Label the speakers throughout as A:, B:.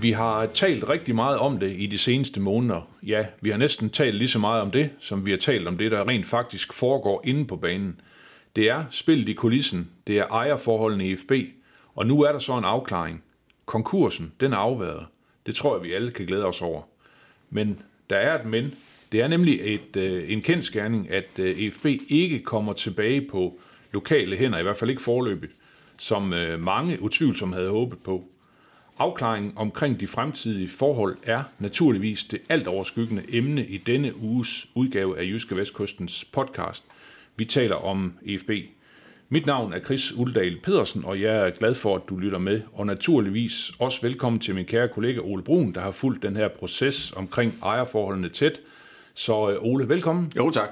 A: Vi har talt rigtig meget om det i de seneste måneder. Ja, vi har næsten talt lige så meget om det, som vi har talt om det, der rent faktisk foregår inde på banen. Det er spillet i kulissen, det er ejerforholdene i FB, og nu er der så en afklaring. Konkursen, den er afværet. Det tror jeg, vi alle kan glæde os over. Men der er et men. Det er nemlig et, øh, en kendskærning, at øh, EFB ikke kommer tilbage på lokale hænder, i hvert fald ikke forløbigt, som øh, mange utvivlsomt havde håbet på. Afklaringen omkring de fremtidige forhold er naturligvis det alt overskyggende emne i denne uges udgave af Jyske Vestkystens podcast. Vi taler om EFB. Mit navn er Chris Uldal Pedersen, og jeg er glad for, at du lytter med. Og naturligvis også velkommen til min kære kollega Ole Brun, der har fulgt den her proces omkring ejerforholdene tæt. Så øh, Ole, velkommen.
B: Jo, tak.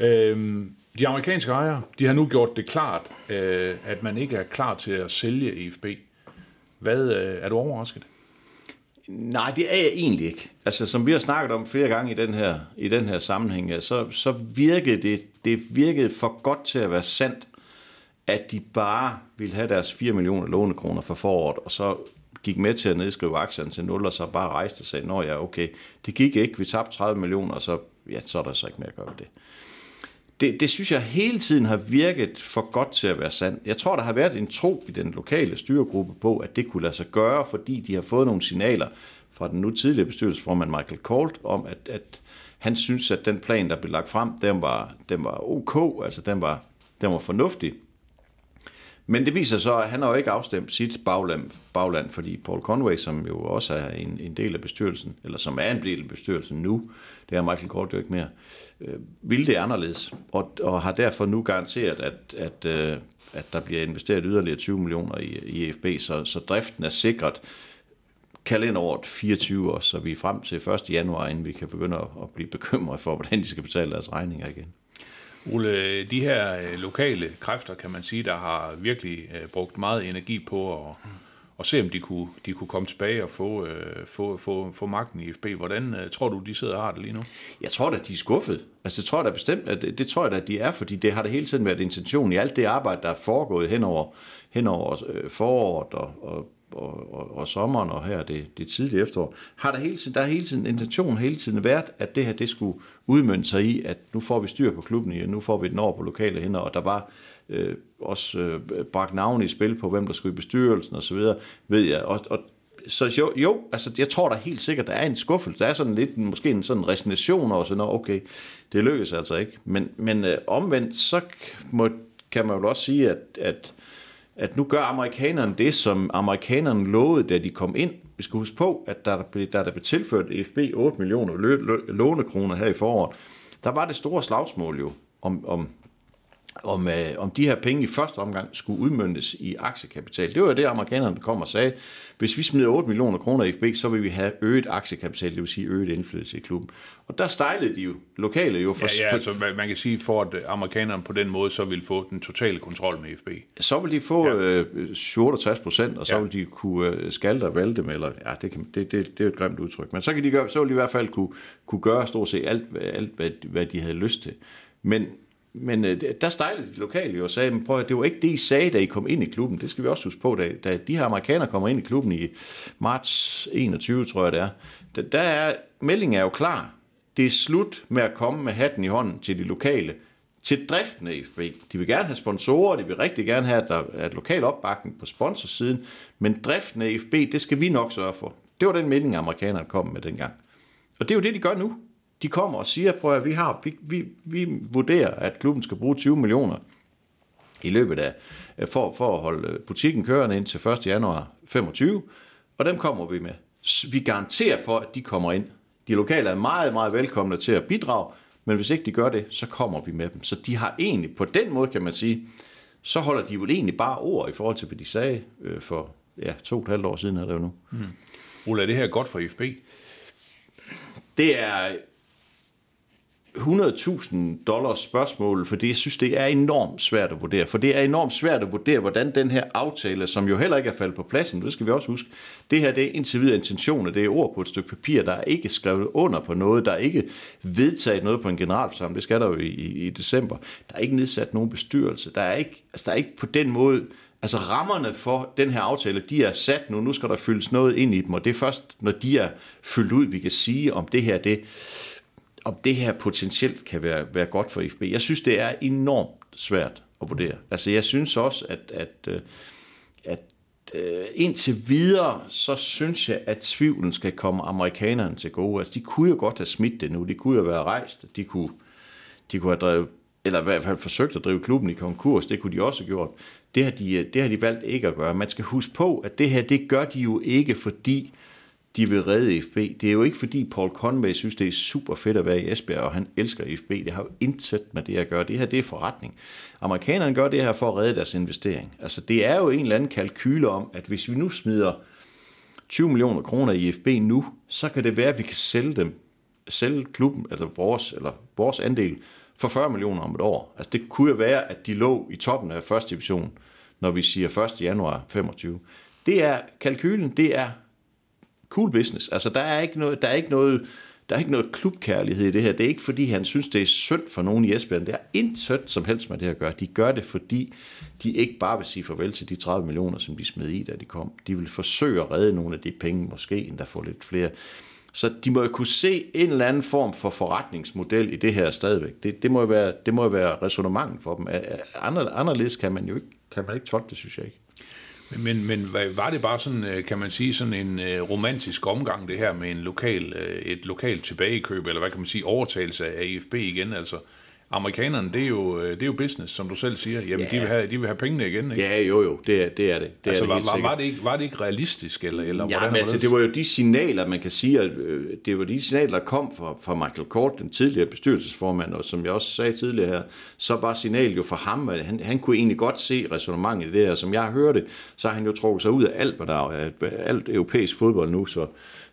A: Øhm, de amerikanske ejere, de har nu gjort det klart, øh, at man ikke er klar til at sælge EFB. Hvad, øh, er du overrasket?
B: Nej, det er jeg egentlig ikke. Altså, som vi har snakket om flere gange i den her, i den her sammenhæng, ja, så, så virkede det, det virkede for godt til at være sandt, at de bare ville have deres 4 millioner lånekroner for foråret, og så gik med til at nedskrive aktierne til 0, og så bare rejste og sagde, nå ja, okay, det gik ikke, vi tabte 30 millioner, og så, ja, så er der så ikke mere at gøre ved det. Det, det synes jeg hele tiden har virket for godt til at være sandt. Jeg tror, der har været en tro i den lokale styregruppe på, at det kunne lade sig gøre, fordi de har fået nogle signaler fra den nu tidligere bestyrelsesformand Michael Colt om, at, at han synes, at den plan, der blev lagt frem, den var, den var ok, altså den var, den var fornuftig. Men det viser så, at han har jo ikke afstemt sit bagland, bagland fordi Paul Conway, som jo også er en, en del af bestyrelsen, eller som er en del af bestyrelsen nu, det er Michael Colt jo ikke mere, øh, Øh, ville det anderledes, og, og har derfor nu garanteret, at, at, øh, at der bliver investeret yderligere 20 millioner i, i EFB, så, så driften er sikret kalenderåret 24 år, så vi er frem til 1. januar, inden vi kan begynde at, at blive bekymret for, hvordan de skal betale deres regninger igen.
A: Ole, de her øh, lokale kræfter, kan man sige, der har virkelig øh, brugt meget energi på at, og se, om de kunne, de kunne komme tilbage og få, øh, få, få, få magten i FB. Hvordan øh, tror du, de sidder og har det lige nu?
B: Jeg tror da, de er skuffet. Altså, det tror jeg da bestemt, at det, det tror jeg da, at de er, fordi det har da hele tiden været intention i alt det arbejde, der er foregået henover, henover øh, foråret og, og og, og, og sommeren og her det, det tidlige efterår, har der hele tiden, der er hele tiden intention hele tiden været, at det her det skulle udmønte sig i, at nu får vi styr på klubben og nu får vi den over på lokale hænder, og der var øh, også øh, bragt navn i spil på, hvem der skulle i bestyrelsen og så videre, ved jeg. Og, og så jo, jo, altså jeg tror da helt sikkert, der er en skuffelse, der er sådan lidt, måske en sådan resignation over sådan, okay, det lykkes altså ikke. Men, men øh, omvendt, så må, kan man jo også sige, at, at at nu gør amerikanerne det, som amerikanerne lovede, da de kom ind. Vi skal huske på, at der der, der blev tilført FB 8 millioner lånekroner her i foråret, der var det store slagsmål jo om, om, om, øh, om de her penge i første omgang skulle udmyndtes i aktiekapital. Det var det, amerikanerne kom og sagde. Hvis vi smider 8 millioner kroner i FB, så vil vi have øget aktiekapital, det vil sige øget indflydelse i klubben. Og der stejlede de jo, lokale jo. For,
A: ja, ja, altså man kan sige, for at amerikanerne på den måde så vil få den totale kontrol med FB.
B: Så vil de få ja. øh, 68 procent, og så ja. vil de kunne øh, skalte og vælte dem, eller ja, det, kan, det, det, det er et grimt udtryk. Men så, kan de gøre, så vil de i hvert fald kunne, kunne gøre stort set alt, alt hvad, hvad de havde lyst til. Men men øh, der stejlede de lokale jo og sagde, men prøv at, det var ikke det, I sagde, da I kom ind i klubben. Det skal vi også huske på, da, da de her amerikanere kommer ind i klubben i marts 21, tror jeg det er. Der, der er, meldingen er jo klar. Det er slut med at komme med hatten i hånden til de lokale, til driften af FB. De vil gerne have sponsorer, de vil rigtig gerne have, at der er et lokal opbakning på sponsorsiden, men driften af FB, det skal vi nok sørge for. Det var den melding, amerikanerne kom med dengang. Og det er jo det, de gør nu de kommer og siger, prøv at vi, har, vi, vi, vi vurderer, at klubben skal bruge 20 millioner i løbet af, for, for at holde butikken kørende ind til 1. januar 25, og dem kommer vi med. Vi garanterer for, at de kommer ind. De lokale er meget, meget velkomne til at bidrage, men hvis ikke de gør det, så kommer vi med dem. Så de har egentlig, på den måde kan man sige, så holder de jo egentlig bare ord i forhold til, hvad de sagde øh, for ja, to og et halvt år siden, er det jo nu. Mm.
A: Ole, er det her godt for FB?
B: Det er 100.000 dollars spørgsmål, for jeg synes, det er enormt svært at vurdere. For det er enormt svært at vurdere, hvordan den her aftale, som jo heller ikke er faldet på pladsen, det skal vi også huske, det her det er indtil videre intentioner, det er ord på et stykke papir, der er ikke skrevet under på noget, der er ikke vedtaget noget på en generalforsamling, det skal der jo i, i, i december. Der er ikke nedsat nogen bestyrelse, der er ikke, altså der er ikke på den måde Altså rammerne for den her aftale, de er sat nu. Nu skal der fyldes noget ind i dem, og det er først, når de er fyldt ud, vi kan sige, om det her, det, om det her potentielt kan være, være godt for FB. Jeg synes, det er enormt svært at vurdere. Altså jeg synes også, at, at, øh, at, at indtil videre, så synes jeg, at tvivlen skal komme amerikanerne til gode. Altså de kunne jo godt have smidt det nu. De kunne jo være rejst. De kunne, de kunne have drevet eller i hvert fald forsøgt at drive klubben i konkurs, det kunne de også have gjort. Det har de, øh, det har de valgt ikke at gøre. Man skal huske på, at det her, det gør de jo ikke, fordi de vil redde FB. Det er jo ikke, fordi Paul Conway synes, det er super fedt at være i Esbjerg, og han elsker FB. Det har jo intet med det at gøre. Det her, det er forretning. Amerikanerne gør det her for at redde deres investering. Altså, det er jo en eller anden kalkyle om, at hvis vi nu smider 20 millioner kroner i FB nu, så kan det være, at vi kan sælge dem, sælge klubben, altså vores, eller vores andel, for 40 millioner om et år. Altså det kunne jo være, at de lå i toppen af første division, når vi siger 1. januar 25. Det er kalkylen, det er cool business. Altså der er ikke noget, der er ikke noget, der er ikke noget klubkærlighed i det her. Det er ikke fordi, han synes, det er synd for nogen i Esbjerg. Det er intet som helst med det at gøre. De gør det, fordi de ikke bare vil sige farvel til de 30 millioner, som de smed i, da de kom. De vil forsøge at redde nogle af de penge, måske endda få lidt flere. Så de må jo kunne se en eller anden form for forretningsmodel i det her stadigvæk. Det, det må jo være, det må jo være resonemangen for dem. Andre, anderledes kan man jo ikke, kan man ikke tolke det, synes jeg ikke.
A: Men, men var det bare sådan, øh, kan man sige, sådan en øh, romantisk omgang, det her med en lokal, øh, et lokalt tilbagekøb, eller hvad kan man sige, overtagelse af AFB igen? Altså, amerikanerne, det er, jo, det er jo business, som du selv siger. Jamen, ja. de, vil have, de vil have pengene igen, ikke?
B: Ja, jo, jo, det er det. Er det. det
A: altså,
B: er det
A: var, var, var, det ikke, var det ikke realistisk, eller, eller
B: ja, hvordan men altså, det var jo de signaler, man kan sige, at det var de signaler, der kom fra, fra Michael Kort, den tidligere bestyrelsesformand, og som jeg også sagde tidligere her, så var signalet jo for ham, at han, han kunne egentlig godt se resonemanget i det her. Som jeg hørte, så har han jo trukket sig ud af alt, hvad der er, alt europæisk fodbold nu, så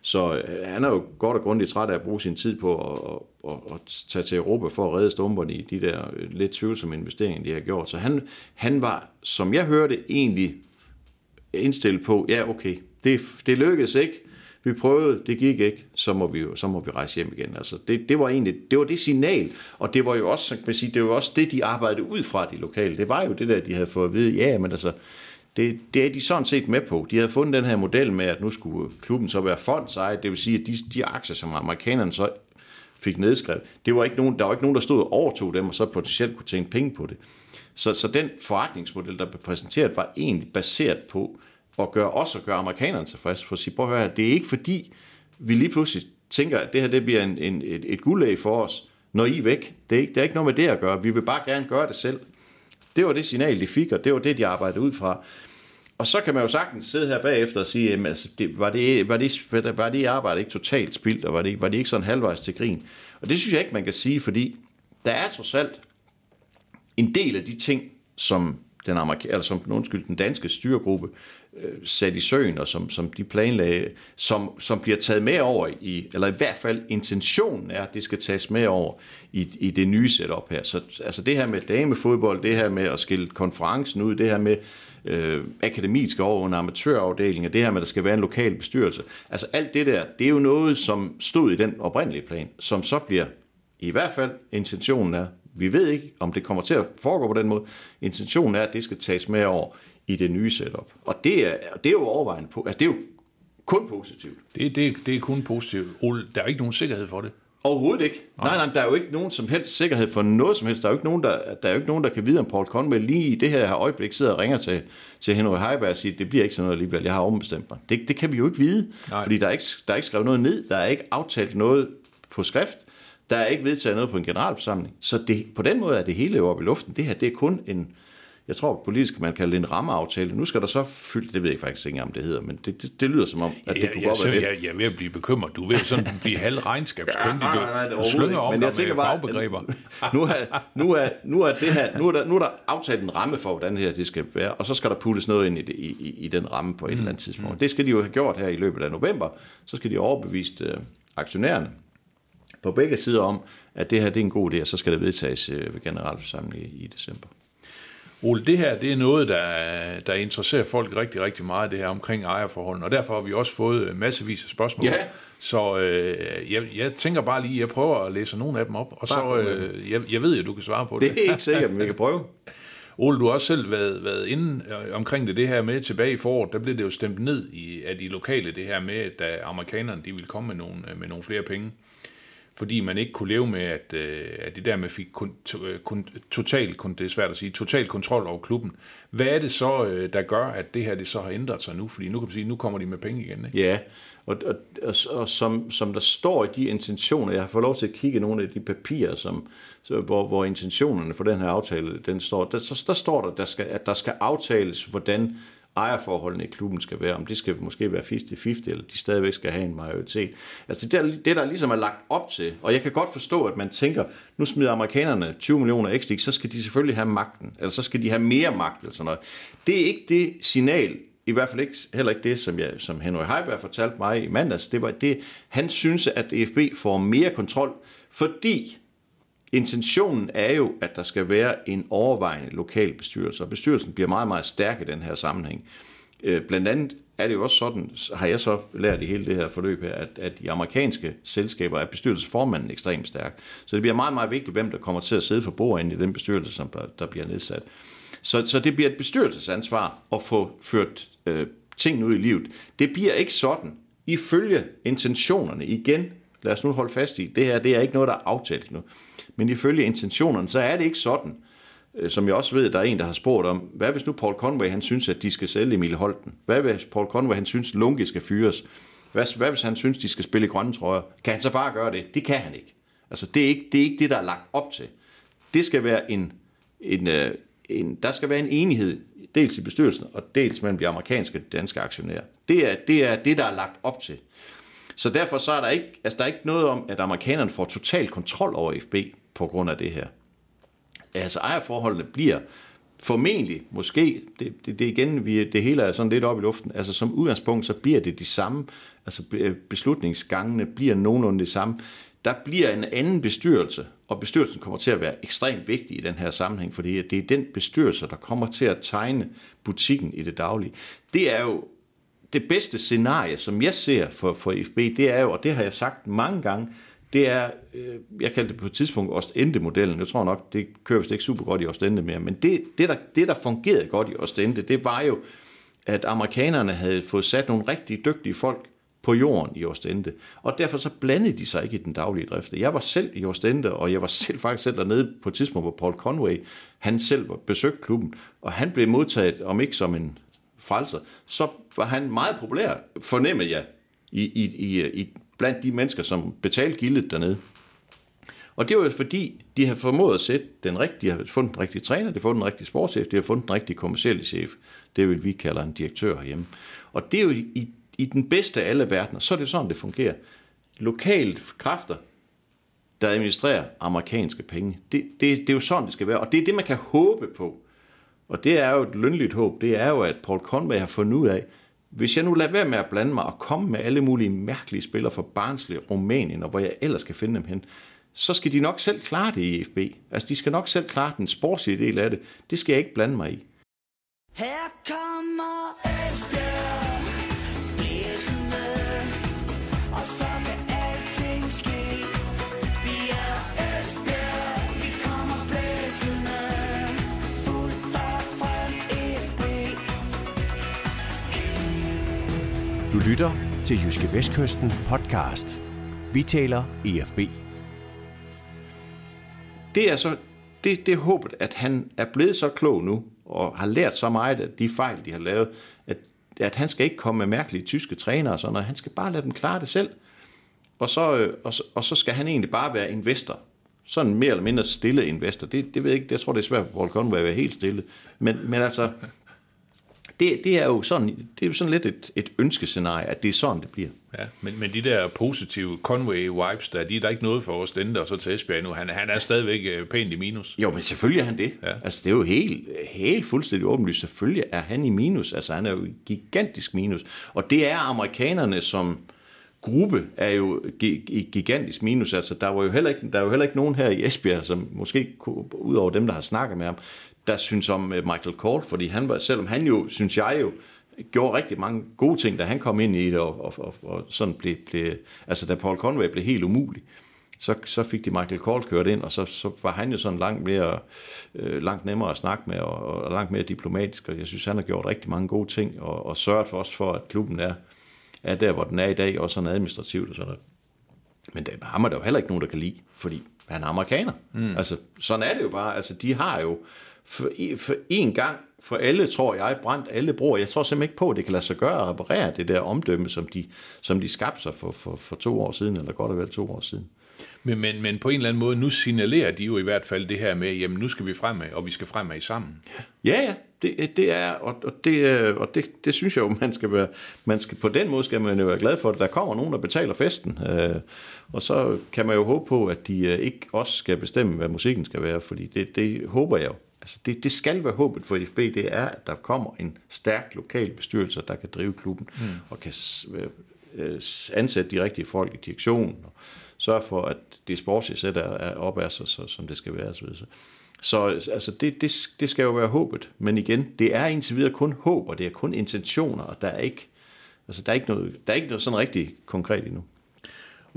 B: så øh, han er jo godt og grundigt træt af at bruge sin tid på at, at, at tage til Europa for at redde stumperne i de der øh, lidt tvivlsomme investeringer, de har gjort. Så han, han var, som jeg hørte, egentlig indstillet på, ja okay, det, det lykkedes ikke, vi prøvede, det gik ikke, så må vi, så må vi rejse hjem igen. Altså det, det var egentlig det, var det signal, og det var jo også, kan man sige, det var også det, de arbejdede ud fra de lokale. Det var jo det der, de havde fået at vide, ja, men altså, det, det er de sådan set med på. De havde fundet den her model med, at nu skulle klubben så være fondsejet, det vil sige, at de, de aktier, som amerikanerne så fik nedskrevet, det var ikke nogen, der var ikke nogen, der stod og overtog dem, og så potentielt kunne tjene penge på det. Så, så den forretningsmodel, der blev præsenteret, var egentlig baseret på at gøre os og gøre amerikanerne tilfredse. For at sige, prøv at høre, det er ikke fordi, vi lige pludselig tænker, at det her det bliver en, en, et, et guldæg for os, når I er væk. Det er, ikke, det er ikke noget med det at gøre. Vi vil bare gerne gøre det selv. Det var det signal, de fik, og det var det, de arbejdede ud fra. Og så kan man jo sagtens sidde her bagefter og sige, jamen, altså, det, var, det, var, det, var det arbejde ikke totalt spildt, og var det, var det ikke sådan halvvejs til grin? Og det synes jeg ikke, man kan sige, fordi der er trods alt en del af de ting, som den, amerika- eller som, undskyld, den danske styregruppe Øh, sat i søen, og som, som de planlagde, som, som bliver taget med over i, eller i hvert fald intentionen er, at det skal tages med over i, i det nye setup her. Så altså det her med damefodbold, det her med at skille konferencen ud, det her med øh, akademiet skal over under amatørafdelingen, det her med, at der skal være en lokal bestyrelse. Altså alt det der, det er jo noget, som stod i den oprindelige plan, som så bliver, i hvert fald intentionen er, vi ved ikke, om det kommer til at foregå på den måde, intentionen er, at det skal tages med over i det nye setup. Og det er, det er jo overvejende på, altså det er jo kun positivt.
A: Det, det, det er kun positivt. Ole, der er ikke nogen sikkerhed for det.
B: Overhovedet ikke. Nej. nej, nej, der er jo ikke nogen som helst sikkerhed for noget som helst. Der er jo ikke nogen, der, der, er jo ikke nogen, der kan vide, om Paul Conway lige i det her øjeblik sidder og ringer til, til Henry Heiberg og siger, det bliver ikke sådan noget alligevel, jeg har ombestemt mig. Det, det kan vi jo ikke vide, nej. fordi der er ikke, der er ikke skrevet noget ned, der er ikke aftalt noget på skrift, der er ikke vedtaget noget på en generalforsamling. Så det, på den måde er det hele oppe i luften. Det her, det er kun en, jeg tror politisk man kalder det en rammeaftale. Nu skal der så fylde, det ved jeg faktisk ikke om det hedder, men det, det, det lyder som om, at det
A: ja,
B: kunne
A: ja,
B: godt være det.
A: Jeg, jeg er ved at blive bekymret. Du er ved sådan blive halv regnskabskyndig. Ja, nej, nej, du slynger om men jeg tænker bare, fagbegreber.
B: nu, er, nu, er, nu, er det her, nu, er der, nu er der aftalt en ramme for, hvordan det her det skal være, og så skal der puttes noget ind i, det, i, i, i den ramme på et mm. eller andet tidspunkt. Mm. Det skal de jo have gjort her i løbet af november. Så skal de overbevise øh, aktionærerne på begge sider om, at det her det er en god idé, og så skal det vedtages øh, ved generalforsamlingen i, i december.
A: Ole, det her det er noget, der, der interesserer folk rigtig, rigtig meget, det her omkring ejerforholdene, og derfor har vi også fået massevis af spørgsmål.
B: Ja.
A: Så øh, jeg, jeg tænker bare lige, jeg prøver at læse nogle af dem op, og så, øh, jeg, jeg ved jo, du kan svare på det.
B: Det er ikke sikkert, men vi kan prøve.
A: Ole, du har også selv været, været inde øh, omkring det, det her med tilbage i foråret, der blev det jo stemt ned i, af de lokale, det her med, at amerikanerne de ville komme med nogle, øh, med nogle flere penge, fordi man ikke kunne leve med, at, øh, at at de med fik kun, to, øh, kun, total, kun, det er svært at sige, total kontrol over klubben. Hvad er det så, øh, der gør, at det her det så har ændret sig nu? Fordi nu kan man sige, nu kommer de med penge igen. Ikke?
B: Ja, og, og, og, og som, som der står i de intentioner, jeg har fået lov til at kigge nogle af de papirer, som, så, hvor, hvor intentionerne for den her aftale, den står, der, så, der står der, der skal, at der skal aftales, hvordan ejerforholdene i klubben skal være, om det skal måske være 50-50, eller de stadigvæk skal have en majoritet. Altså det, der, det, der ligesom er lagt op til, og jeg kan godt forstå, at man tænker, nu smider amerikanerne 20 millioner ekstra, så skal de selvfølgelig have magten, eller så skal de have mere magt, eller sådan noget. Det er ikke det signal, i hvert fald ikke, heller ikke det, som, jeg, som Henry Heiberg fortalte mig i mandags, det var det, han synes, at EFB får mere kontrol, fordi intentionen er jo, at der skal være en overvejende lokal bestyrelse, og bestyrelsen bliver meget, meget stærk i den her sammenhæng. Øh, blandt andet er det jo også sådan, har jeg så lært i hele det her forløb her, at, at de amerikanske selskaber er bestyrelsesformanden ekstremt stærk. Så det bliver meget, meget vigtigt, hvem der kommer til at sidde for bordet i den bestyrelse, som der, der bliver nedsat. Så, så det bliver et bestyrelsesansvar at få ført øh, tingene ud i livet. Det bliver ikke sådan, ifølge intentionerne igen, lad os nu holde fast i, det her det er ikke noget, der er aftalt nu, men ifølge intentionerne, så er det ikke sådan, øh, som jeg også ved, der er en, der har spurgt om, hvad hvis nu Paul Conway, han synes, at de skal sælge Emil Holten? Hvad hvis Paul Conway, han synes, Lunke skal fyres? Hvad, hvad hvis han synes, de skal spille i grønne trøjer? Kan han så bare gøre det? Det kan han ikke. Altså, det er ikke det, er ikke det der er lagt op til. Det skal være en, en, øh, en, der skal være en enighed, dels i bestyrelsen, og dels mellem de amerikanske og danske aktionærer. Det er, det er det, der er lagt op til. Så derfor så er der ikke, altså der er ikke noget om, at amerikanerne får total kontrol over FB på grund af det her. Altså ejerforholdene bliver formentlig, måske, det, det, det igen, vi, det hele er sådan lidt op i luften, altså som udgangspunkt, så bliver det de samme, altså beslutningsgangene bliver nogenlunde det samme. Der bliver en anden bestyrelse, og bestyrelsen kommer til at være ekstremt vigtig i den her sammenhæng, fordi det er den bestyrelse, der kommer til at tegne butikken i det daglige. Det er jo det bedste scenarie, som jeg ser for, for FB, det er jo, og det har jeg sagt mange gange, det er, øh, jeg kaldte det på et tidspunkt Ostende-modellen. Jeg tror nok, det kører vist ikke super godt i Ostende mere, men det, det, der, det, der fungerede godt i Ostende, det var jo, at amerikanerne havde fået sat nogle rigtig dygtige folk på jorden i Ostende. Og derfor så blandede de sig ikke i den daglige drift. Jeg var selv i Ostende, og jeg var selv faktisk selv dernede på et tidspunkt, hvor Paul Conway, han selv besøgte klubben, og han blev modtaget, om ikke som en frelser, så var han meget populær, fornemmede jeg, i, i, i, i, blandt de mennesker, som betalte gildet dernede. Og det var jo fordi, de har formået at sætte den rigtige, de har fundet den rigtige træner, de har fundet den rigtige sportschef, de har fundet den rigtige kommercielle chef. Det vil vi kalder en direktør herhjemme. Og det er jo i, i den bedste af alle verdener, så er det sådan, det fungerer. Lokalt kræfter, der administrerer amerikanske penge. Det, det, det er jo sådan, det skal være. Og det er det, man kan håbe på. Og det er jo et lønligt håb. Det er jo, at Paul Conway har fundet ud af, hvis jeg nu lader være med at blande mig og komme med alle mulige mærkelige spillere fra Barnsley, Rumænien og hvor jeg ellers skal finde dem hen, så skal de nok selv klare det i FB. Altså, de skal nok selv klare den sportslige del af det. Det skal jeg ikke blande mig i.
C: Her kommer Esbjerg
D: Du lytter til Jyske Vestkysten podcast. Vi taler EFB.
B: det er så det, det er håbet, at han er blevet så klog nu, og har lært så meget af de fejl, de har lavet, at, at han skal ikke komme med mærkelige tyske trænere og sådan noget. Han skal bare lade dem klare det selv. Og så, øh, og, så, og så skal han egentlig bare være investor. Sådan mere eller mindre stille investor. Det, det ved jeg ikke. Jeg tror, det er svært for Paul Conway at være helt stille. Men, men altså, det, det, er jo sådan, det er jo sådan lidt et, et ønskescenarie, at det er sådan, det bliver.
A: Ja, men, men de der positive Conway-vibes, der, de er der ikke noget for os Stende og så til Esbjerg nu. Han, han er stadigvæk øh, pænt i minus.
B: Jo, men selvfølgelig er han det.
A: Ja.
B: Altså, det er jo helt, helt fuldstændig åbenlyst. Selvfølgelig er han i minus. Altså, han er jo gigantisk minus. Og det er amerikanerne, som gruppe er jo i gigantisk minus. Altså, der, var jo heller ikke, der er jo heller ikke nogen her i Esbjerg, som måske, ud over dem, der har snakket med ham, der synes om øh, Michael Kort, fordi han var, selvom han jo, synes jeg jo, gjorde rigtig mange gode ting, da han kom ind i det, og, og, og, og sådan blev, blev, altså da Paul Conway blev helt umulig, så, så fik de Michael Kort kørt ind, og så, så var han jo sådan langt mere, øh, langt nemmere at snakke med, og, og langt mere diplomatisk, og jeg synes, han har gjort rigtig mange gode ting, og, og sørget for os for, at klubben er, er der, hvor den er i dag, også sådan administrativt og sådan noget. Men det, ham er der jo heller ikke nogen, der kan lide, fordi han er amerikaner. Mm. Altså, sådan er det jo bare. Altså, de har jo for, for en gang for alle, tror jeg, brændt alle broer. Jeg tror simpelthen ikke på, at det kan lade sig gøre at reparere det der omdømme, som de, som de skabte sig for, for, for to år siden, eller godt og vel to år siden.
A: Men, men, men på en eller anden måde, nu signalerer de jo i hvert fald det her med, jamen nu skal vi fremad, og vi skal fremad sammen.
B: Ja, ja, det, det er, og, og, det, og det, det synes jeg jo, man skal være, man skal, på den måde skal man jo være glad for, at der kommer nogen, der betaler festen. Øh, og så kan man jo håbe på, at de øh, ikke også skal bestemme, hvad musikken skal være, fordi det, det håber jeg jo. Altså det, det skal være håbet for FB, det er, at der kommer en stærk lokal bestyrelse, der kan drive klubben, mm. og kan øh, ansætte de rigtige folk i direktionen, og sørge for, at det sportslige er, er op af sig, så, som det skal være. Så, så altså det, det, det skal jo være håbet, men igen, det er indtil videre kun håb, og det er kun intentioner, og der er ikke, altså der er ikke noget, der er ikke noget sådan rigtig konkret endnu.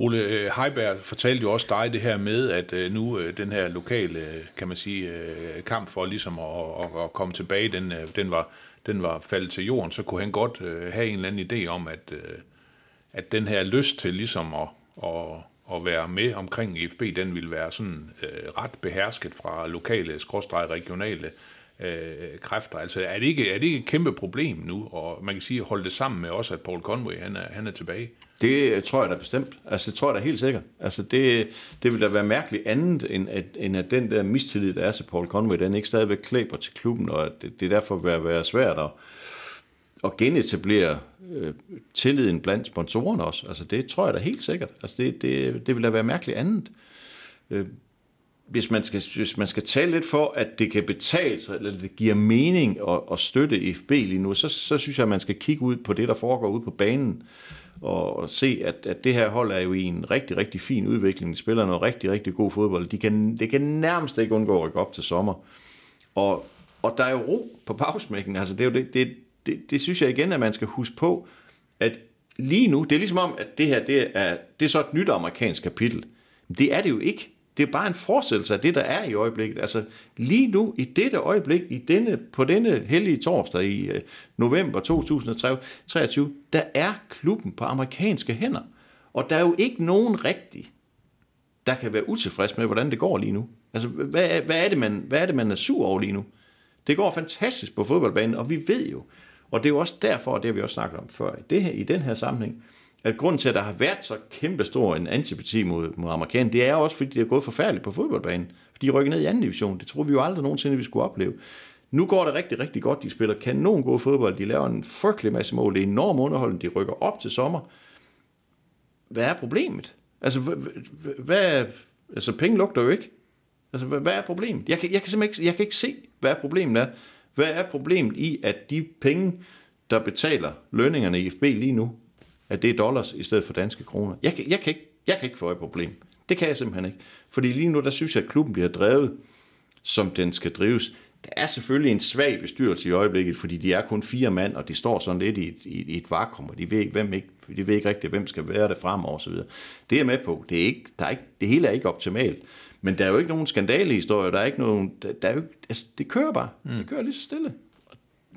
A: Ole øh, Heiberg fortalte jo også dig det her med, at øh, nu øh, den her lokale, kan man sige, kamp for ligesom at, at komme tilbage, den, den, var, den var faldet til jorden, så kunne han godt have en eller anden idé om, at, at den her lyst til ligesom at, at, at være med omkring IFB, den ville være sådan ret behersket fra lokale, skråstrej regionale Øh, kræfter. Altså er det, ikke, er det ikke et kæmpe problem nu, og man kan sige at holde det sammen med også, at Paul Conway han er, han er tilbage?
B: Det tror jeg da bestemt. Altså, det tror jeg da helt sikkert. Altså, det, det vil da være mærkeligt andet, end at, end at den der mistillid, der er til Paul Conway, den ikke stadigvæk klæber til klubben, og det, det er derfor vil være svært at, at genetablere øh, tilliden blandt sponsorerne også. Altså, det tror jeg da helt sikkert. Altså, det, det, det vil da være mærkeligt andet. Øh, hvis man, skal, hvis man skal tale lidt for, at det kan betale sig, eller det giver mening at, at støtte FB lige nu, så, så synes jeg, at man skal kigge ud på det, der foregår ude på banen og se, at, at det her hold er jo i en rigtig, rigtig fin udvikling. De spiller noget rigtig, rigtig god fodbold. De kan, det kan nærmest ikke undgå at rykke op til sommer. Og, og der er jo ro på pausmækken. Altså, det, er jo det, det, det, det synes jeg igen, at man skal huske på, at lige nu, det er ligesom om, at det her det er, det er så et nyt amerikansk kapitel. Det er det jo ikke. Det er bare en forestillelse af det, der er i øjeblikket. Altså lige nu, i dette øjeblik, i denne, på denne hellige torsdag i øh, november 2023, der er klubben på amerikanske hænder. Og der er jo ikke nogen rigtig, der kan være utilfreds med, hvordan det går lige nu. Altså, hvad er, hvad er, det, man, hvad er det, man er sur over lige nu? Det går fantastisk på fodboldbanen, og vi ved jo, og det er jo også derfor, og det har vi også snakket om før, i, det her, i den her sammenhæng, at grunden til, at der har været så kæmpestor en antipati mod, mod amerikanerne, det er også, fordi det er gået forfærdeligt på fodboldbanen. De rykker ned i anden division. Det tror vi jo aldrig nogensinde, vi skulle opleve. Nu går det rigtig, rigtig godt. De spiller kanon god fodbold. De laver en frygtelig masse mål. Det er enormt underholdende. De rykker op til sommer. Hvad er problemet? Altså, hvad, altså penge lugter jo ikke. Altså, hvad er problemet? Jeg kan, jeg kan simpelthen ikke, jeg kan ikke se, hvad problemet er. Hvad er problemet i, at de penge, der betaler lønningerne i FB lige nu, at det er dollars i stedet for danske kroner. Jeg kan, jeg kan, ikke, jeg kan ikke få et problem. Det kan jeg simpelthen ikke. Fordi lige nu, der synes jeg, at klubben bliver drevet, som den skal drives. Der er selvfølgelig en svag bestyrelse i øjeblikket, fordi de er kun fire mand, og de står sådan lidt i et, i et vakuum, og de ved ikke, hvem ikke, de ved ikke rigtigt, hvem skal være det fremover osv. Det er jeg med på. Det, er ikke, der er ikke, det hele er ikke optimalt. Men der er jo ikke nogen skandalehistorie, der er ikke nogen, der, der er jo, altså, det kører bare. Mm. Det kører lige så stille.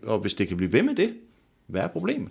B: Og hvis det kan blive ved med det, hvad er problemet?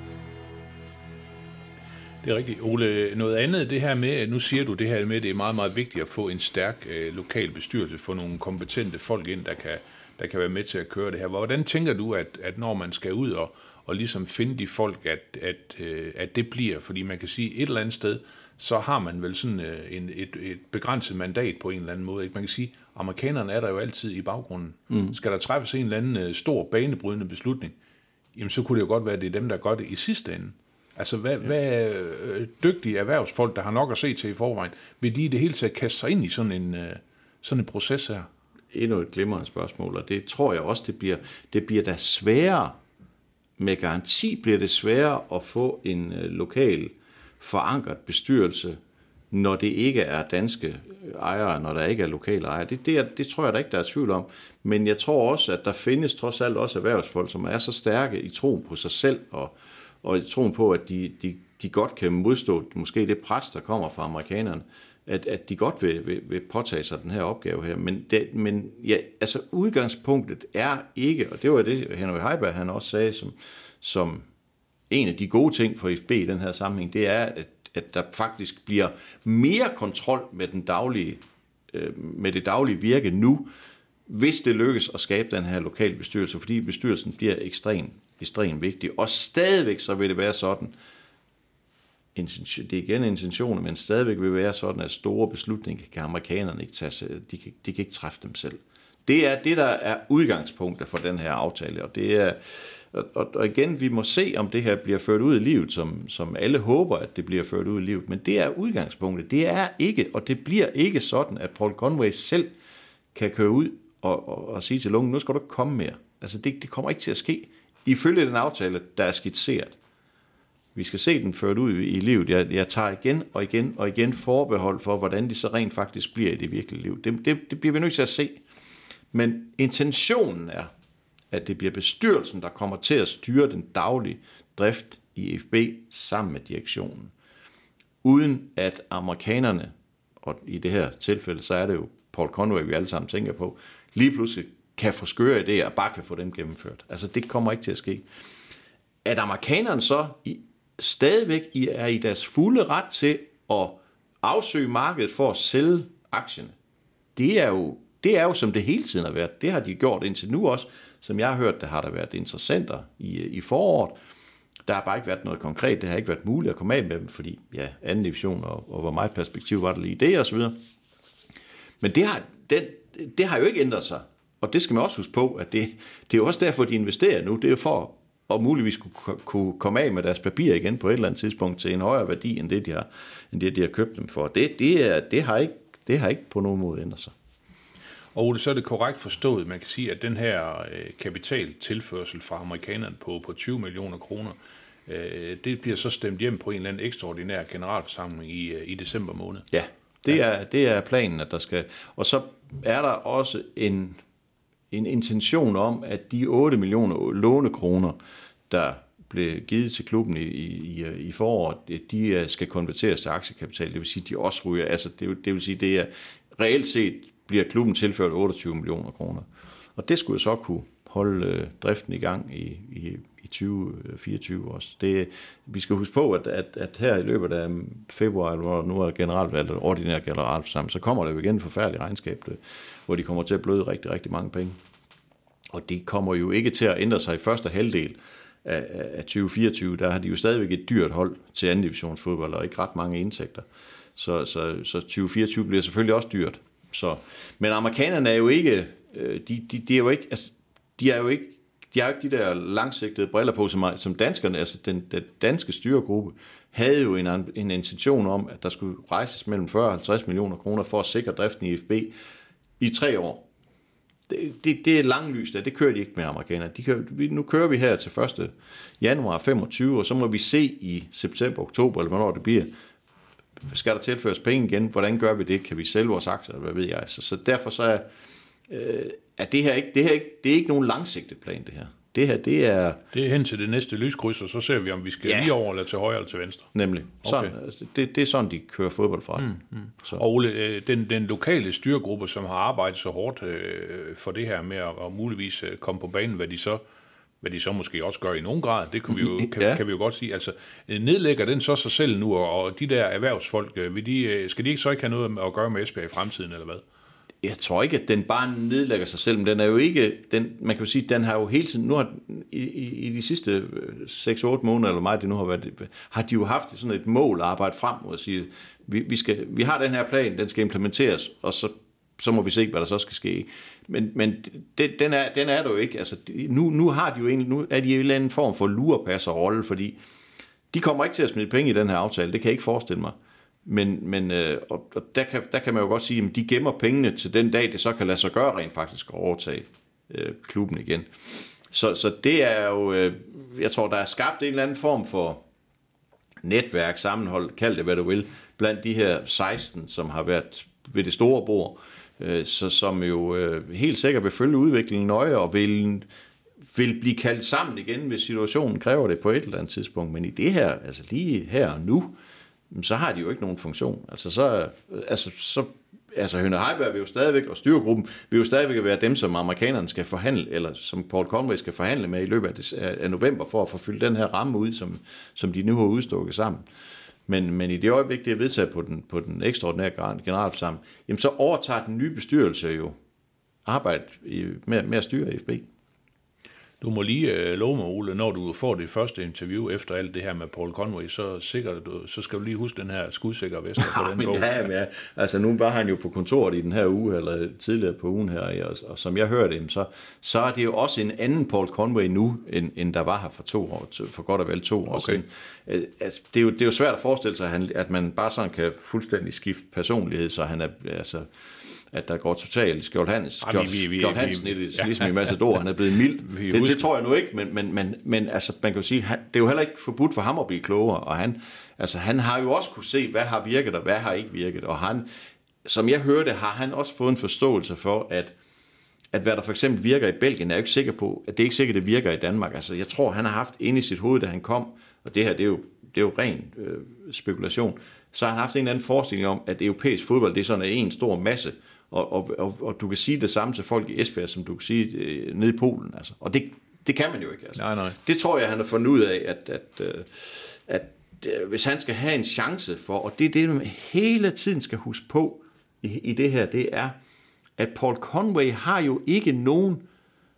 A: Det er rigtigt. Ole, noget andet det her med, nu siger du det her med, at det er meget, meget vigtigt at få en stærk øh, lokal bestyrelse, få nogle kompetente folk ind, der kan, der kan være med til at køre det her. Hvordan tænker du, at, at når man skal ud og, og ligesom finde de folk, at, at, øh, at det bliver, fordi man kan sige, et eller andet sted, så har man vel sådan øh, en, et, et begrænset mandat på en eller anden måde. Ikke? Man kan sige, amerikanerne er der jo altid i baggrunden. Mm. Skal der træffes en eller anden øh, stor banebrydende beslutning, jamen så kunne det jo godt være, at det er dem, der gør det i sidste ende. Altså, hvad, ja. hvad øh, dygtige erhvervsfolk, der har nok at se til i forvejen, vil de i det hele taget kaste sig ind i sådan en, øh, sådan en proces her?
B: Endnu et glimrende spørgsmål, og det tror jeg også, det bliver, det bliver da sværere, med garanti bliver det sværere at få en øh, lokal forankret bestyrelse, når det ikke er danske ejere, når der ikke er lokale ejere. Det, det, det tror jeg da ikke, der er tvivl om. Men jeg tror også, at der findes trods alt også erhvervsfolk, som er så stærke i troen på sig selv, og, og troen på, at de, de, de godt kan modstå måske det pres, der kommer fra amerikanerne, at, at de godt vil, vil, vil påtage sig den her opgave her. Men, det, men ja, altså udgangspunktet er ikke, og det var det, Henry Heiberg han også sagde, som, som en af de gode ting for FB i den her sammenhæng, det er, at, at der faktisk bliver mere kontrol med, den daglige, øh, med det daglige virke nu, hvis det lykkes at skabe den her lokale bestyrelse, fordi bestyrelsen bliver ekstremt ekstremt vigtig. Og stadigvæk så vil det være sådan, det er igen intentioner, men stadigvæk vil det være sådan, at store beslutninger kan amerikanerne ikke tage, de kan, de kan ikke træffe dem selv. Det er det, der er udgangspunktet for den her aftale, og det er, og, og igen, vi må se, om det her bliver ført ud i livet, som, som alle håber, at det bliver ført ud i livet. Men det er udgangspunktet. Det er ikke, og det bliver ikke sådan, at Paul Conway selv kan køre ud og, og, og sige til Lungen, nu skal du ikke komme mere. Altså, det, det kommer ikke til at ske. Ifølge den aftale, der er skitseret. Vi skal se den ført ud i, livet. Jeg, jeg tager igen og igen og igen forbehold for, hvordan de så rent faktisk bliver i det virkelige liv. Det, det, det bliver vi nødt til at se. Men intentionen er, at det bliver bestyrelsen, der kommer til at styre den daglige drift i FB sammen med direktionen. Uden at amerikanerne, og i det her tilfælde, så er det jo Paul Conway, vi alle sammen tænker på, lige pludselig kan få skøre idéer og bare kan få dem gennemført. Altså det kommer ikke til at ske. At amerikanerne så i, stadigvæk er i deres fulde ret til at afsøge markedet for at sælge aktierne, det er jo, det er jo som det hele tiden har været. Det har de gjort indtil nu også. Som jeg har hørt, det har der været interessenter i, i foråret. Der har bare ikke været noget konkret. Det har ikke været muligt at komme af med dem, fordi ja, anden division og, og hvor meget perspektiv var der lige i det osv. Men det har, den, det har jo ikke ændret sig. Og det skal man også huske på, at det, det er jo også derfor, de investerer nu. Det er jo for at muligvis kunne, kunne komme af med deres papir igen på et eller andet tidspunkt til en højere værdi, end det, de har, end det, de har købt dem for. Det, det, er, det, har ikke, det har ikke på nogen måde ændret sig.
A: Og Ole, så er det korrekt forstået, man kan sige, at den her øh, kapitaltilførsel fra amerikanerne på, på 20 millioner kroner, øh, det bliver så stemt hjem på en eller anden ekstraordinær generalforsamling i, øh, i december måned.
B: Ja, det, ja. Er, det er planen, at der skal... Og så er der også en, en intention om, at de 8 millioner lånekroner, der blev givet til klubben i, i, i foråret, de øh, skal konverteres til aktiekapital. Det vil sige, at de også ryger. Altså, det, det vil sige, det er reelt set bliver klubben tilført 28 millioner kroner. Og det skulle jo så kunne holde øh, driften i gang i, i 2024 øh, også. Det, vi skal huske på, at, at, at her i løbet af februar, hvor nu er generalvalgt, eller ordinær generalforsamling, så kommer der jo igen en forfærdelig regnskab, hvor de kommer til at bløde rigtig, rigtig mange penge. Og det kommer jo ikke til at ændre sig i første halvdel af, af 2024. Der har de jo stadigvæk et dyrt hold til anden divisionsfodbold, og ikke ret mange indtægter. Så, så, så 2024 bliver selvfølgelig også dyrt. Så, men amerikanerne er jo ikke, øh, de, de, de er jo ikke, altså, de er jo ikke, de har jo ikke de der langsigtede briller på, som, som danskerne, altså den, den danske styregruppe, havde jo en, en intention om, at der skulle rejses mellem 40 og 50 millioner kroner for at sikre driften i FB i tre år. Det, det, det er langlyst, det kører de ikke med amerikanerne. De kører, nu kører vi her til 1. januar 25, og så må vi se i september, oktober, eller hvornår det bliver, skal der tilføres penge igen? Hvordan gør vi det? Kan vi sælge vores aktier? Hvad ved jeg? Så, så derfor så er, øh, er det her ikke, det her ikke, det er ikke nogen langsigtet plan, det her. Det her, det er...
A: Det er hen til det næste lyskryds, og så ser vi, om vi skal ja. lige over eller til højre eller til venstre.
B: Nemlig. Sådan, okay. altså, det, det er sådan, de kører fodbold fra. Mm, mm.
A: Så. Og Ole, øh, den, den lokale styregruppe, som har arbejdet så hårdt øh, for det her med at, at muligvis øh, komme på banen, hvad de så hvad de så måske også gør i nogen grad, det kan vi jo, kan, ja. kan vi jo godt sige. Altså, nedlægger den så sig selv nu, og, og de der erhvervsfolk, vil de, skal de ikke så ikke have noget at gøre med Esbjerg i fremtiden, eller hvad?
B: Jeg tror ikke, at den bare nedlægger sig selv, men den er jo ikke, den, man kan jo sige, den har jo hele tiden, nu har, i, i, de sidste øh, 6-8 måneder, eller meget det nu har været, øh, har de jo haft sådan et mål at arbejde frem mod at sige, vi, vi, skal, vi har den her plan, den skal implementeres, og så, så må vi se, hvad der så skal ske. Men, men det, den, er, den er der jo ikke. Altså, nu, nu, har de jo egentlig, nu er de i en eller anden form for lurepasser rolle, fordi de kommer ikke til at smide penge i den her aftale, det kan jeg ikke forestille mig. Men, men øh, og, og der, kan, der kan man jo godt sige, at de gemmer pengene til den dag, det så kan lade sig gøre rent faktisk at overtage øh, klubben igen. Så, så det er jo, øh, jeg tror, der er skabt en eller anden form for netværk, sammenhold, kald det hvad du vil, blandt de her 16, som har været ved det store bord, øh, så som jo øh, helt sikkert vil følge udviklingen nøje og vil, vil blive kaldt sammen igen, hvis situationen kræver det på et eller andet tidspunkt. Men i det her, altså lige her og nu, så har de jo ikke nogen funktion. Altså så, altså, så altså Høne Heiberg vil jo stadigvæk, og styregruppen vil jo stadigvæk være dem, som amerikanerne skal forhandle, eller som Paul Conway skal forhandle med i løbet af, november, for at få fyldt den her ramme ud, som, som de nu har udstukket sammen. Men, men i det øjeblik, det er vedtaget på den, på den ekstraordinære generalforsamling, jamen så overtager den nye bestyrelse jo arbejde med, med at styre FB.
A: Du må lige øh, love mig, Ole, når du får det første interview efter alt det her med Paul Conway, så, sikkert, du, så skal du lige huske den her skudsikre vest for den bog.
B: Ja, men ja, altså nu var han jo på kontoret i den her uge, eller tidligere på ugen her, og, og som jeg hørte, så, så er det jo også en anden Paul Conway nu, end, end der var her for to år, for godt og vel to år okay. siden. Øh, altså, det, er jo, det er jo svært at forestille sig, at man bare sådan kan fuldstændig skifte personlighed, så han er, altså, at der går totalt Skjold, Hans, Skjold, vi, vi, vi, Skjold Hansen i det, ja. ligesom i Massador, han er blevet mild. Det, det, tror jeg nu ikke, men, men, men, men altså, man kan jo sige, han, det er jo heller ikke forbudt for ham at blive klogere, og han, altså, han har jo også kunne se, hvad har virket, og hvad har ikke virket, og han, som jeg hørte, har han også fået en forståelse for, at at hvad der for eksempel virker i Belgien, er jeg ikke sikker på, at det er ikke sikkert, at det virker i Danmark. Altså, jeg tror, han har haft inde i sit hoved, da han kom, og det her, det er jo, det er jo ren øh, spekulation, så har han haft en eller anden forestilling om, at europæisk fodbold, det er sådan en stor masse, og, og, og, og du kan sige det samme til folk i Esbjerg, som du kan sige øh, nede i Polen. Altså. Og det, det kan man jo ikke. Altså.
A: Nej, nej.
B: Det tror jeg, han har fundet ud af, at, at, at, øh, at øh, hvis han skal have en chance for, og det er det, man hele tiden skal huske på i, i det her, det er, at Paul Conway har jo ikke nogen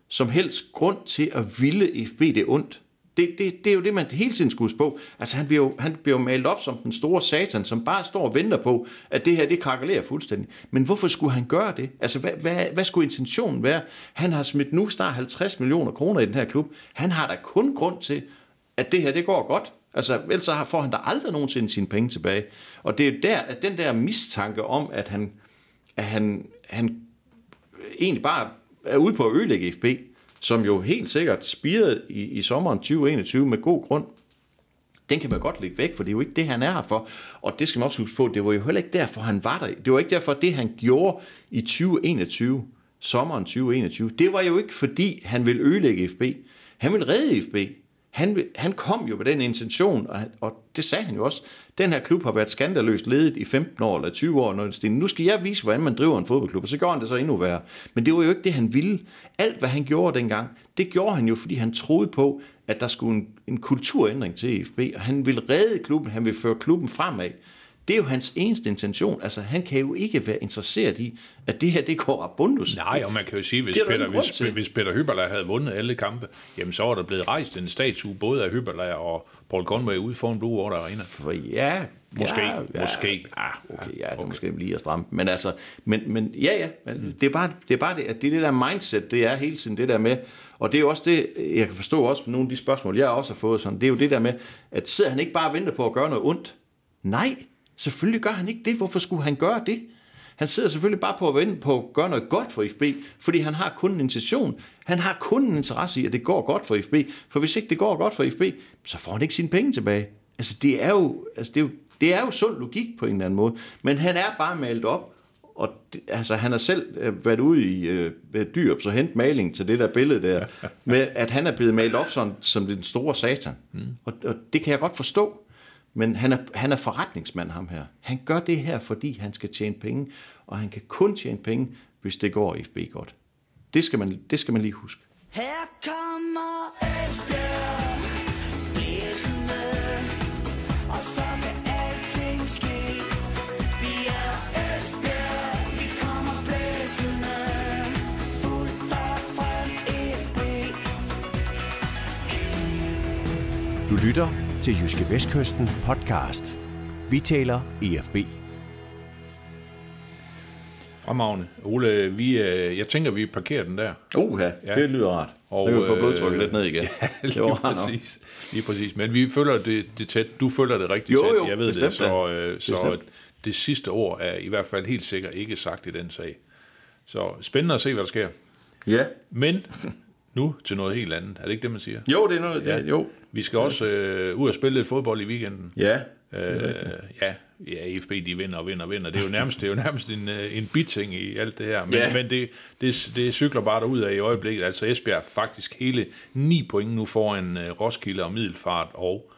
B: som helst grund til at ville FB det ondt. Det, det, det er jo det, man hele tiden skulle huske på. Altså, han bliver, jo, han bliver jo malet op som den store satan, som bare står og venter på, at det her, det krakelerer fuldstændig. Men hvorfor skulle han gøre det? Altså, hvad, hvad, hvad skulle intentionen være? Han har smidt nu snart 50 millioner kroner i den her klub. Han har da kun grund til, at det her, det går godt. Altså, ellers så får han da aldrig nogensinde sine penge tilbage. Og det er jo der, at den der mistanke om, at han, at han, han egentlig bare er ude på at ødelægge FB, som jo helt sikkert spirede i, i sommeren 2021 med god grund, den kan man godt lægge væk, for det er jo ikke det, han er her for. Og det skal man også huske på, det var jo heller ikke derfor, han var der. Det var ikke derfor, det han gjorde i 2021, sommeren 2021, det var jo ikke fordi, han ville ødelægge FB. Han ville redde FB. Han, han kom jo med den intention, og, og det sagde han jo også. Den her klub har været skandaløst ledet i 15 år eller 20 år. Når det nu skal jeg vise, hvordan man driver en fodboldklub, og så gør han det så endnu værre. Men det var jo ikke det, han ville. Alt, hvad han gjorde dengang, det gjorde han jo, fordi han troede på, at der skulle en, en kulturændring til IFB, og han ville redde klubben, han ville føre klubben fremad. Det er jo hans eneste intention. Altså, han kan jo ikke være interesseret i, at det her, det går abundus.
A: Nej, og man kan jo sige, hvis, Peter, hvis, hvis Peter Hyberler havde vundet alle kampe, jamen så var der blevet rejst en statue, både af Hyberler og Paul Conway ude foran Blue Water Arena.
B: For ja,
A: Måske,
B: ja,
A: måske.
B: Ja, okay, ja, det er måske lige at stramme. Men altså, men, men ja, ja, det er bare det, er bare det, at det, det der mindset, det er hele tiden det der med, og det er jo også det, jeg kan forstå også på nogle af de spørgsmål, jeg også har fået, sådan, det er jo det der med, at sidder han ikke bare og venter på at gøre noget ondt? Nej, Selvfølgelig gør han ikke det. Hvorfor skulle han gøre det? Han sidder selvfølgelig bare på at vente på at gøre noget godt for FB, fordi han har kun en intention. Han har kun en interesse i, at det går godt for FB. For hvis ikke det går godt for FB, så får han ikke sine penge tilbage. Altså det er jo, altså det er jo, det er jo sund logik på en eller anden måde. Men han er bare malet op, og det, altså, han har selv øh, været ude i øh, dyr, så hent maling til det der billede der, med at han er blevet malet op som, som den store satan. Mm. Og, og det kan jeg godt forstå. Men han er, han er forretningsmand, ham her. Han gør det her, fordi han skal tjene penge, og han kan kun tjene penge, hvis det går FB godt. Det skal man, det skal man lige huske.
C: Her kommer Esbjerg, blæsende, og så kan alting. Vi er Esbjerg, vi kommer blæsende, fuldt og frem
D: Du lytter til Jyske Vestkysten podcast. Vi taler EFB.
A: Fremragende. Ole, vi, øh, jeg tænker, vi parkerer den der.
B: Uha, ja. det lyder rart.
A: Og,
B: Og, det vil få
A: øh,
B: blodtrykket lidt ned igen.
A: Lige
B: det var rart nok.
A: præcis. Lige præcis. Men vi følger det, det tæt. Du følger det rigtig
B: Jo,
A: tæt.
B: jo,
A: jeg ved det.
B: bestemt
A: Så,
B: da.
A: øh, så
B: Bestemt.
A: det sidste ord er i hvert fald helt sikkert ikke sagt i den sag. Så spændende at se, hvad der sker.
B: Ja.
A: Men nu til noget helt andet. Er det ikke det, man siger?
B: Jo, det er noget, ja. jo.
A: Vi skal også øh, ud og spille lidt fodbold i weekenden.
B: Ja,
A: Øh, ja, ja, FB de vinder og vinder og vinder. Det er jo nærmest, det er jo nærmest en, øh, en biting i alt det her. Men,
B: Ja.
A: men det, det, det cykler bare derud af i øjeblikket. Altså Esbjerg er faktisk hele 9 point nu foran øh, Roskilde og Middelfart og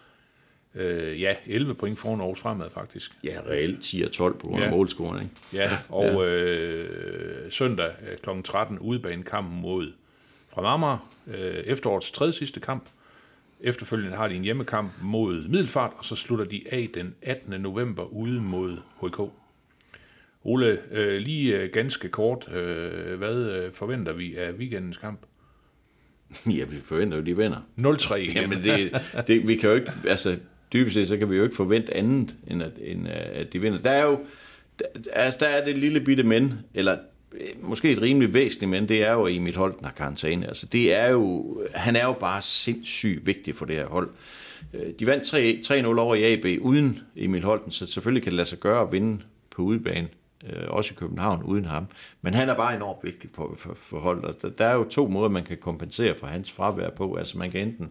A: øh, ja, 11 point foran Aarhus Fremad faktisk.
B: ja reelt 10 og 12 på grund af
A: Ja.
B: målscoren, ikke?
A: Ja, og øh, søndag kl. 13 udebanekampen mod fra Amager. Øh, efterårets tredje sidste kamp. Efterfølgende har de en hjemmekamp mod Middelfart, og så slutter de af den 18. november ude mod HK. Ole, øh, lige øh, ganske kort, øh, hvad øh, forventer vi af weekendens kamp?
B: Ja, vi forventer jo, de vinder.
A: 0-3 igen.
B: Jamen, det, det, vi kan jo ikke, altså dybest set, så kan vi jo ikke forvente andet, end at, end at de vinder. Der er jo, der, altså, der er det lille bitte men, eller øh, Øh, måske et rimelig væsentligt men, det er jo, at Emil Holten har karantæne. Altså, det er jo, han er jo bare sindssygt vigtig for det her hold. Øh, de vandt 3-0 over i AB uden Emil Holten, så selvfølgelig kan det lade sig gøre at vinde på udebane, øh, også i København uden ham. Men han er bare enormt vigtig for, for, for holdet. Der, der er jo to måder, man kan kompensere for hans fravær på. Altså man kan enten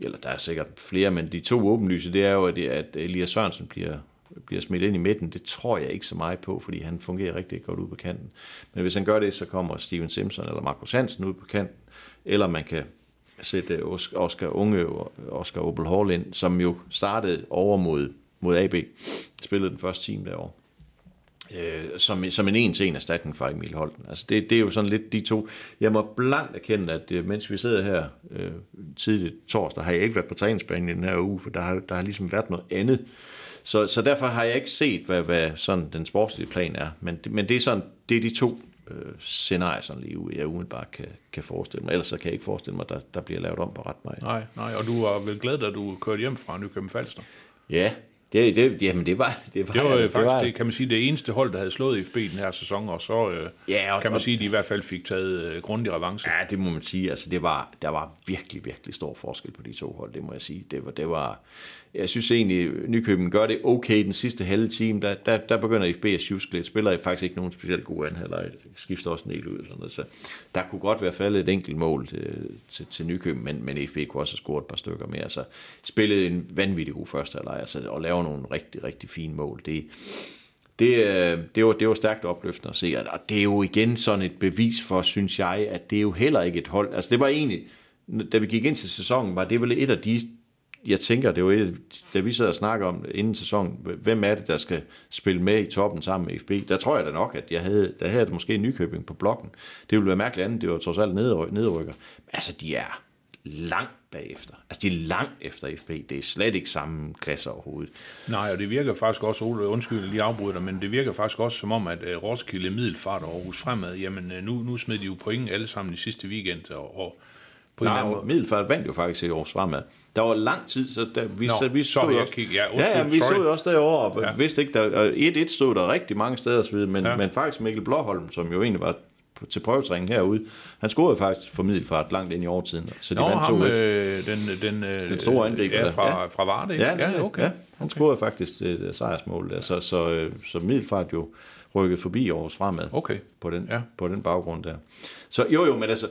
B: eller der er sikkert flere, men de to åbenlyse, det er jo, at Elias Sørensen bliver, bliver smidt ind i midten. Det tror jeg ikke så meget på, fordi han fungerer rigtig godt ude på kanten. Men hvis han gør det, så kommer Steven Simpson eller Markus Hansen ud på kanten, eller man kan sætte Oscar Unge og Oscar Opel Hall ind, som jo startede over mod, mod AB, spillede den første time derovre øh, som, som en en-til-en erstatning for Emil Holten. Altså det, det er jo sådan lidt de to. Jeg må blankt erkende, at øh, mens vi sidder her øh, tidligt torsdag, har jeg ikke været på træningsbanen i den her uge, for der har, der har ligesom været noget andet. Så, så derfor har jeg ikke set, hvad, hvad sådan den sportslige plan er. Men, det- men det er sådan, det er de to øh, scenarier, sådan lige jeg umiddelbart kan, kan forestille mig. Ellers så kan jeg ikke forestille mig, at der, der bliver lavet om på ret meget.
A: Nej, nej, og du var vel glad, da du kørte hjem fra Nykøbing Falster.
B: Ja, det, det, jamen det var det. Var,
A: Det var øh, faktisk,
B: var,
A: det, kan man sige, det eneste hold, der havde slået FB den her sæson, og så øh,
B: Ja, og-
A: kan man sige, at de i hvert fald fik taget øh, grundig revanche.
B: Ja, det må man sige. Altså, det var, der var virkelig, virkelig stor forskel på de to hold, det må jeg sige. Det var, det var, jeg synes egentlig, Nykøben gør det okay den sidste halve time. Der, der, der begynder FB at sjuske lidt. Spiller faktisk ikke nogen specielt gode anhalder. Skifter også en del ud. og Sådan noget. Så der kunne godt være faldet et enkelt mål øh, til, til, til Nykøben, men, men FB kunne også have scoret et par stykker mere. Altså, spillede en vanvittig god første halvleg, altså, og lave nogle rigtig, rigtig fine mål. Det, det, øh, det, var, det var stærkt opløftende at se, og det er jo igen sådan et bevis for, synes jeg, at det er jo heller ikke et hold. Altså det var egentlig, da vi gik ind til sæsonen, var det vel et af de, jeg tænker, det var et, da vi sad og snakker om inden sæsonen, hvem er det, der skal spille med i toppen sammen med FB? Der tror jeg da nok, at jeg havde, der havde det måske Nykøbing på blokken. Det ville være mærkeligt andet, det var trods alt nedrykker. Altså de er langt bagefter. Altså de er langt efter FB. Det er slet ikke samme klasse overhovedet.
A: Nej, og det virker faktisk også, Ole, undskyld, jeg lige afbryder dig, men det virker faktisk også som om, at øh, Roskilde, Middelfart og Aarhus Fremad, jamen øh, nu, nu smed de jo point alle sammen i sidste weekend, og, og på en
B: Nej,
A: måde,
B: Middelfart vandt jo faktisk i års fremad. Der var lang tid, så der, vi,
A: Nå,
B: så vi
A: så
B: stod
A: jeg
B: også,
A: kig- ja, undskyld,
B: ja, ja, vi
A: sorry.
B: stod også derovre, og
A: Ja.
B: vidste ikke, der, og 1-1 stod der rigtig mange steder, så videre, men,
A: Ja.
B: men faktisk Mikkel Blåholm, som jo egentlig var til prøvetræning herude, han scorede faktisk for Middelfart langt ind i overtiden, så de
A: Nå,
B: vandt 2-1.
A: ham, øh, den, den, øh,
B: Den store angriber
A: ja, fra,
B: Ja.
A: fra Varde,
B: Ja, ja,
A: okay.
B: okay. ja, han scorede faktisk et uh, sejrsmål, der, så, så, øh, så Middelfart jo rykket forbi Aarhus fremad
A: Okay.
B: på den,
A: ja.
B: på den baggrund der. Så jo jo, men altså,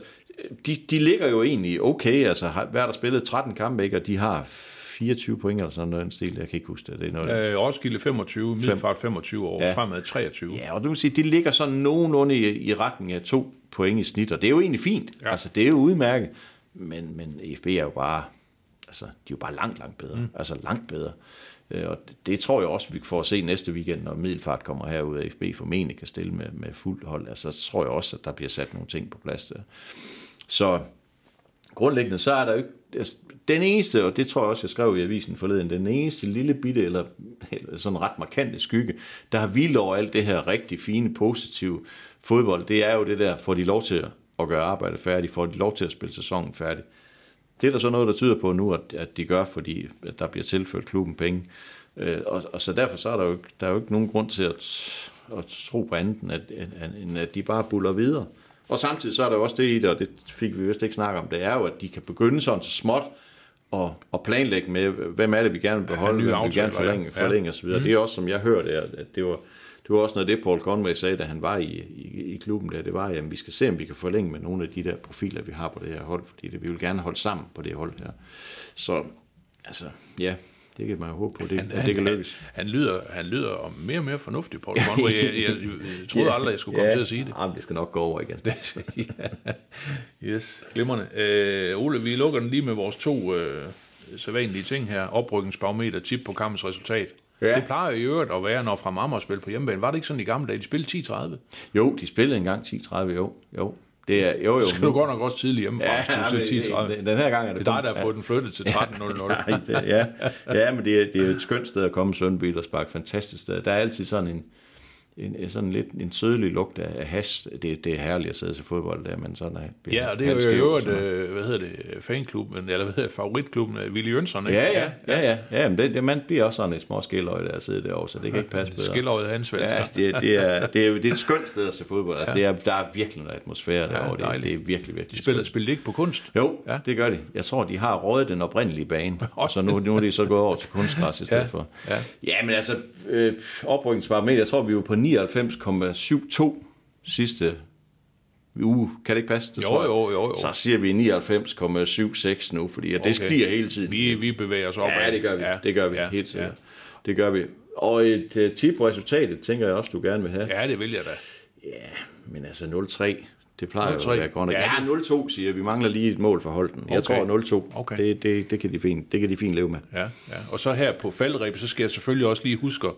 B: de, de ligger jo egentlig okay, altså hver der spillet 13 kampe, ikke, og de har 24 point eller sådan noget, en stil, jeg kan ikke huske det. det er noget,
A: Øh, Roskilde 25, Middelfart 25 og ja. Fremad 23.
B: Ja, og du vil sige, de ligger sådan nogenlunde i, i retning af to point i snit, og det er jo egentlig fint.
A: Ja.
B: Ja. Altså, det er jo udmærket. Men, men EFB er jo bare, altså, de er jo bare langt, langt bedre. Mm. Altså, langt bedre. Øh, Og det, tror jeg også, vi får at se næste weekend, når Middelfart kommer herud, og FB formentlig kan stille med, med fuld hold. Altså, så tror jeg også, at der bliver sat nogle ting på plads der. Så grundlæggende, så er der jo ikke... Altså, den eneste, og det tror jeg også, jeg skrev i avisen forleden, den eneste lille bitte, eller, eller sådan ret markante skygge, der har vildt over alt det her rigtig fine, positive fodbold, det er jo det der, får de lov til at gøre arbejdet færdigt, får de lov til at spille sæsonen færdig det er der så noget, der tyder på nu, at, at de gør, fordi at der bliver tilført klubben penge. Øh, og, og så derfor så er der jo, ikke- der er jo ikke nogen grund til at, at tro på andet, end at, end at de bare buller videre. Og samtidig så er der jo også det i det, og det fik vi vist ikke snakke om, det er jo, at de kan begynde sådan så småt og, og planlægge med, hvem er det, vi gerne vil beholde,
A: nye
B: hvem vi gerne forlænge,
A: ja.
B: forlænge ja. osv. Mm. Det er også, som jeg hørte, at det var, det var også noget, det Paul Conway sagde, da han var i, i, i klubben der, det var, at vi skal se, om vi kan forlænge med nogle af de der profiler, vi har på det her hold, fordi det, vi vil gerne holde sammen på det hold her. Så, altså, ja, det kan man jo håbe på, det, at det kan lykkes.
A: Han, han, lyder, han lyder mere og mere fornuftig, Paul Conway. Jeg, jeg, jeg, troede aldrig, jeg skulle komme til at sige det.
B: Jamen, det skal nok gå over igen.
A: Yes, glimrende. Øh, Ole, vi lukker den lige med vores to øh, sædvanlige ting her. Oprykningsbarometer, tip på kampens resultat.
B: Ja.
A: Det plejer i øvrigt at være, når fra Marmar spiller på hjemmebane. Var det ikke sådan i gamle dage? De spillede 10-30.
B: Jo, de spillede engang 10-30, jo. Jo, det er, jo, jo.
A: Skal du godt nok også tidligt hjemmefra,
B: Ja,
A: ja, hvis du
B: men
A: siger 10-30.
B: den, her gang er det
A: Det er dig, der har fået den flyttet til 13.00.
B: Nej, det, ja. ja, men det er, det er et skønt sted at komme, Sønderby og Spark. Fantastisk sted. Der er altid sådan en, en, sådan lidt en sødlig lugt af, af hash. Det, det er herligt at sidde til fodbold der, men sådan er
A: Ja, og det er jo øvrigt, øh, hvad hedder det, fanklubben, eller hvad hedder det, favoritklubben, øh, Willy Jønsson, ikke?
B: Ja, ja, ja, ja, ja men det, det, man bliver også sådan et små skilløje der at sidde derovre, så det kan ikke passe bedre.
A: Skilløjet hans
B: Ja, det, det, er, det, er, det er et skønt sted at se fodbold. Altså, det er, der er virkelig noget atmosfære derovre. Det,
A: dejligt.
B: det er virkelig, virkelig
A: De spiller, spiller ikke på kunst.
B: Jo,
A: Ja.
B: ja. det gør de. Jeg tror, de har rådet den oprindelige bane, og så nu, nu er de så gået over til kunstgræs i stedet
A: Ja,
B: for.
A: ja.
B: ja, men altså, øh, oprykningsbarometer, jeg tror, vi var på 99,72 sidste uge. Kan det ikke passe? Det
A: Jo,
B: tror jeg.
A: jo, jo, jo.
B: Så siger vi 99,76 nu, fordi okay. det stiger hele tiden.
A: Vi, vi bevæger os op
B: Ja, det gør vi. Ja, det gør vi,
A: ja,
B: ja, helt sikkert.
A: Ja.
B: Det gør vi. Og et uh, tip på resultatet, tænker jeg også, du gerne vil have.
A: ja, det vil jeg da.
B: Men altså 0-3, det plejer 0-3.
A: 0-3.
B: jo at være godt.
A: Ja,
B: Ja, ja 0-2 siger vi. mangler lige et mål for Holden. Jeg
A: Okay.
B: tror 0-2.
A: Okay.
B: Det, det, det, kan de fint, det kan de fint leve med.
A: Ja, ja. Og så her på faldrebet, så skal jeg selvfølgelig også lige huske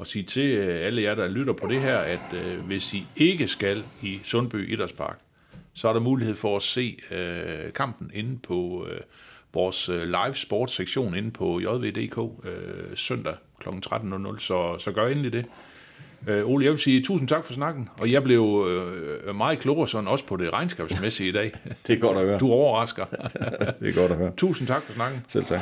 A: at sige til øh, alle jer, der lytter på det her, at øh, hvis I ikke skal i Sundby Idrætspark, så er der mulighed for at se øh, kampen inde på øh, vores øh, live sports sektion inde på jv.dk øh, søndag kl. 13.00, så, så gør endelig det. Øh, Ole, jeg vil sige tusind tak for snakken, og jeg blev øh, meget klogere sådan også på det regnskabsmæssige i dag.
B: Det er godt at høre.
A: Du overrasker.
B: Det er godt at høre.
A: tusind tak for snakken.
B: Selv tak.